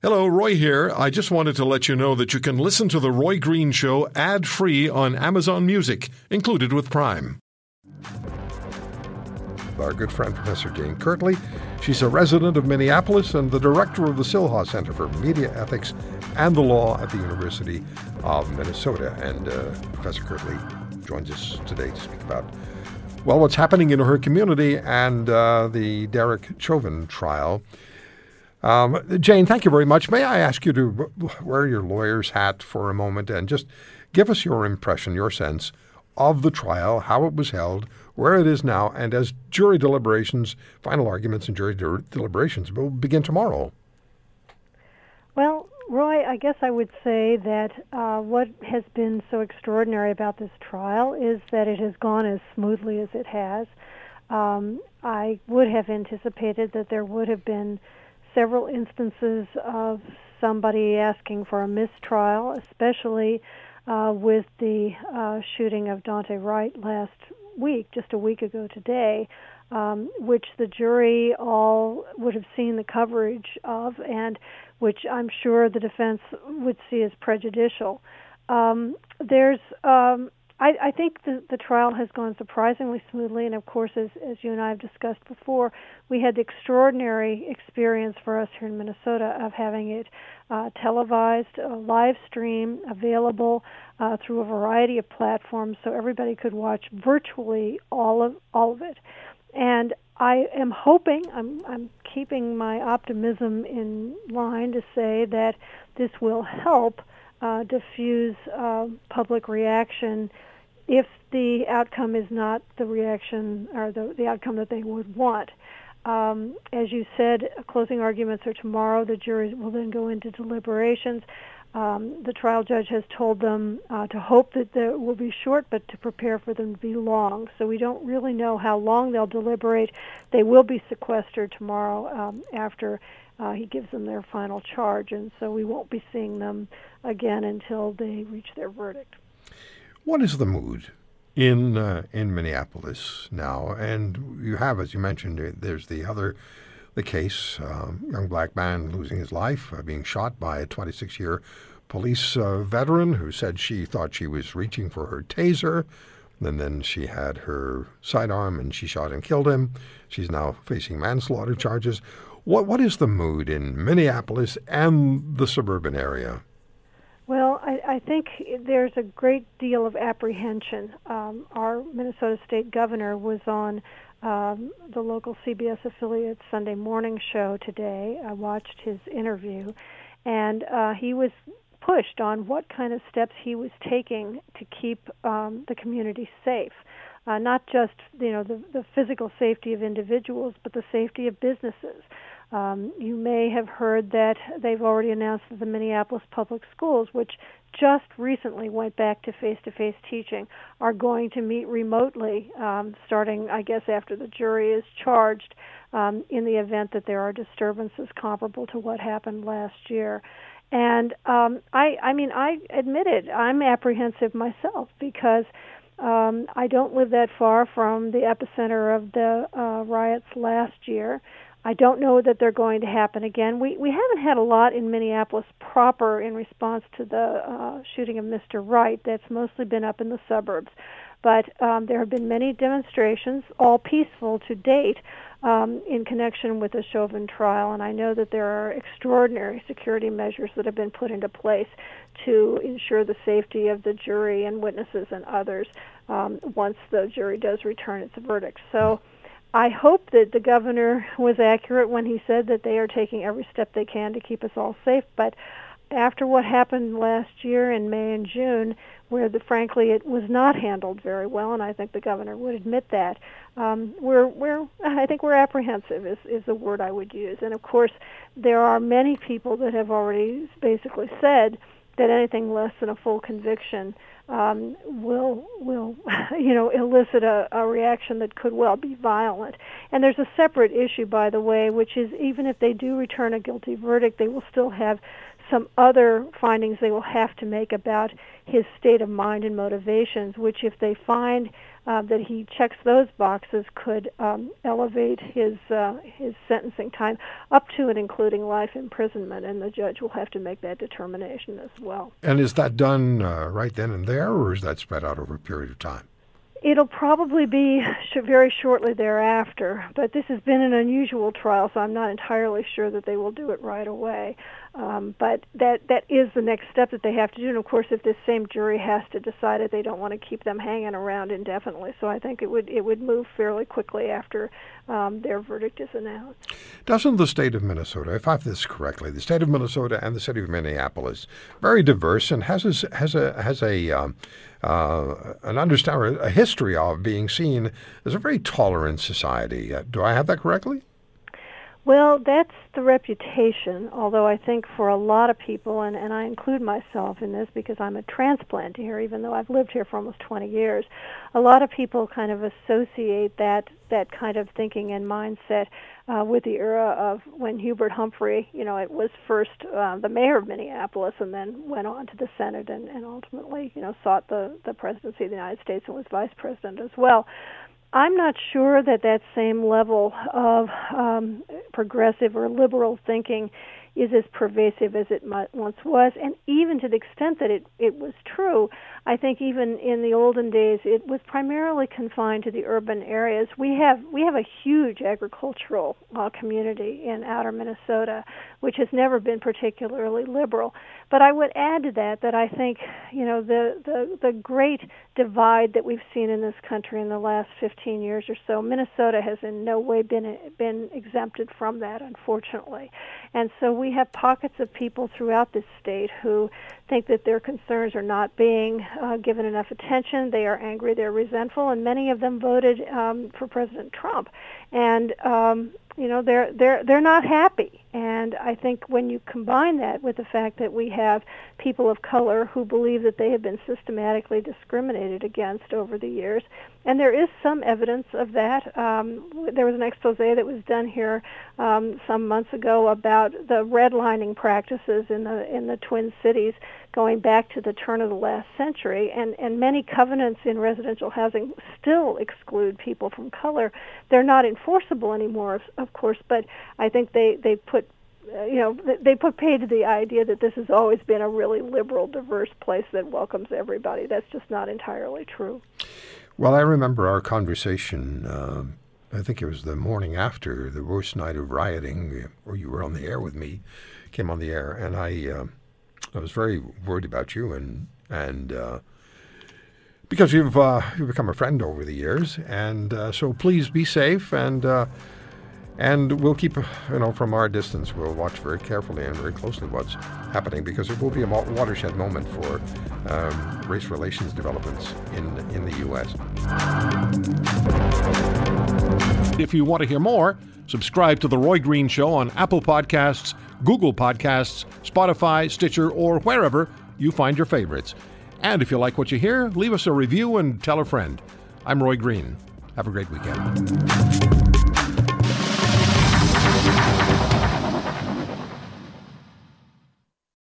Hello, Roy here. I just wanted to let you know that you can listen to The Roy Green Show ad free on Amazon Music, included with Prime. Our good friend, Professor Jane Kirtley. She's a resident of Minneapolis and the director of the Silha Center for Media Ethics and the Law at the University of Minnesota. And uh, Professor Kirtley joins us today to speak about, well, what's happening in her community and uh, the Derek Chauvin trial. Um, Jane, thank you very much. May I ask you to wear your lawyer's hat for a moment and just give us your impression, your sense of the trial, how it was held, where it is now, and as jury deliberations, final arguments and jury de- deliberations will begin tomorrow? Well, Roy, I guess I would say that uh, what has been so extraordinary about this trial is that it has gone as smoothly as it has. Um, I would have anticipated that there would have been several instances of somebody asking for a mistrial, especially uh, with the uh, shooting of Daunte Wright last week, just a week ago today, um, which the jury all would have seen the coverage of, and which I'm sure the defense would see as prejudicial. Um, there's um, I, I think the, the trial has gone surprisingly smoothly, and of course, as, as you and I have discussed before, we had the extraordinary experience for us here in Minnesota of having it uh, televised, uh, live stream, available uh, through a variety of platforms, so everybody could watch virtually all of all of it. And I am hoping, I'm, I'm keeping my optimism in line to say that this will help uh, diffuse uh, public reaction if the outcome is not the reaction or the, the outcome that they would want. Um, as you said, closing arguments are tomorrow. The jury will then go into deliberations. Um, the trial judge has told them uh, to hope that they will be short, but to prepare for them to be long. So we don't really know how long they'll deliberate. They will be sequestered tomorrow um, after uh, he gives them their final charge, and so we won't be seeing them again until they reach their verdict. What is the mood in uh, in Minneapolis now? And you have, as you mentioned, uh, there's the other the case, um, young black man losing his life, uh, being shot by a 26 year police uh, veteran who said she thought she was reaching for her taser. And then she had her sidearm and she shot and killed him. She's now facing manslaughter charges. What what is the mood in Minneapolis and the suburban area? I think there's a great deal of apprehension. Um, our Minnesota State Governor was on um, the local CBS affiliate Sunday morning show today. I watched his interview, and uh, he was pushed on what kind of steps he was taking to keep um, the community safe. Uh, not just you know the, the physical safety of individuals, but the safety of businesses. Um, you may have heard that they've already announced that the Minneapolis Public Schools, which just recently went back to face to face teaching, are going to meet remotely um, starting, I guess, after the jury is charged um, in the event that there are disturbances comparable to what happened last year. And um, I, I mean, I admit it, I'm apprehensive myself because. Um, I don't live that far from the epicenter of the uh, riots last year. I don't know that they're going to happen again. We we haven't had a lot in Minneapolis proper in response to the uh, shooting of Mr. Wright. That's mostly been up in the suburbs, but um, there have been many demonstrations, all peaceful to date, um, in connection with the Chauvin trial. And I know that there are extraordinary security measures that have been put into place to ensure the safety of the jury and witnesses and others um, once the jury does return its verdict. So. I hope that the governor was accurate when he said that they are taking every step they can to keep us all safe. But after what happened last year in May and June, where the, frankly it was not handled very well, and I think the governor would admit that, um, we're we're I think we're apprehensive is is the word I would use. And of course, there are many people that have already basically said that anything less than a full conviction um, will will you know elicit a, a reaction that could well be violent. And there's a separate issue, by the way, which is even if they do return a guilty verdict, they will still have some other findings they will have to make about his state of mind and motivations. Which, if they find uh, that he checks those boxes could um, elevate his uh, his sentencing time up to and including life imprisonment, and the judge will have to make that determination as well. And is that done uh, right then and there, or is that spread out over a period of time? It'll probably be sh- very shortly thereafter, but this has been an unusual trial, so I'm not entirely sure that they will do it right away. Um, but that that is the next step that they have to do. And of course, if this same jury has to decide it, they don't want to keep them hanging around indefinitely. So I think it would it would move fairly quickly after um, their verdict is announced. Doesn't the state of Minnesota, if I have this correctly, the state of Minnesota and the city of Minneapolis, very diverse and has a, has a has a um, uh, an understand a history of being seen as a very tolerant society. Uh, do I have that correctly? Well, that's the reputation, although I think for a lot of people, and, and I include myself in this because I'm a transplant here, even though I've lived here for almost 20 years, a lot of people kind of associate that, that kind of thinking and mindset uh, with the era of when Hubert Humphrey, you know, it was first uh, the mayor of Minneapolis and then went on to the Senate and, and ultimately, you know, sought the, the presidency of the United States and was vice president as well. I'm not sure that that same level of um, progressive or liberal thinking is as pervasive as it once was, and even to the extent that it it was true, I think even in the olden days it was primarily confined to the urban areas. We have we have a huge agricultural uh, community in outer Minnesota, which has never been particularly liberal. But I would add to that that I think you know the the the great divide that we've seen in this country in the last 15 years or so. Minnesota has in no way been been exempted from that, unfortunately, and so we have pockets of people throughout this state who think that their concerns are not being uh, given enough attention. They are angry, they're resentful, and many of them voted um, for President Trump. And um, you know they're they're they're not happy and i think when you combine that with the fact that we have people of color who believe that they have been systematically discriminated against over the years and there is some evidence of that. Um, there was an expose that was done here um, some months ago about the redlining practices in the in the twin cities going back to the turn of the last century. And and many covenants in residential housing still exclude people from color. They're not enforceable anymore of, of course, but I think they they put you know they put paid to the idea that this has always been a really liberal, diverse place that welcomes everybody. That's just not entirely true. Well, I remember our conversation. Uh, I think it was the morning after the worst night of rioting, where you were on the air with me, came on the air, and I uh, I was very worried about you and and uh, because you've uh, you've become a friend over the years, and uh, so please be safe and. And we'll keep, you know, from our distance, we'll watch very carefully and very closely what's happening because it will be a watershed moment for um, race relations developments in, in the U.S. If you want to hear more, subscribe to The Roy Green Show on Apple Podcasts, Google Podcasts, Spotify, Stitcher, or wherever you find your favorites. And if you like what you hear, leave us a review and tell a friend. I'm Roy Green. Have a great weekend.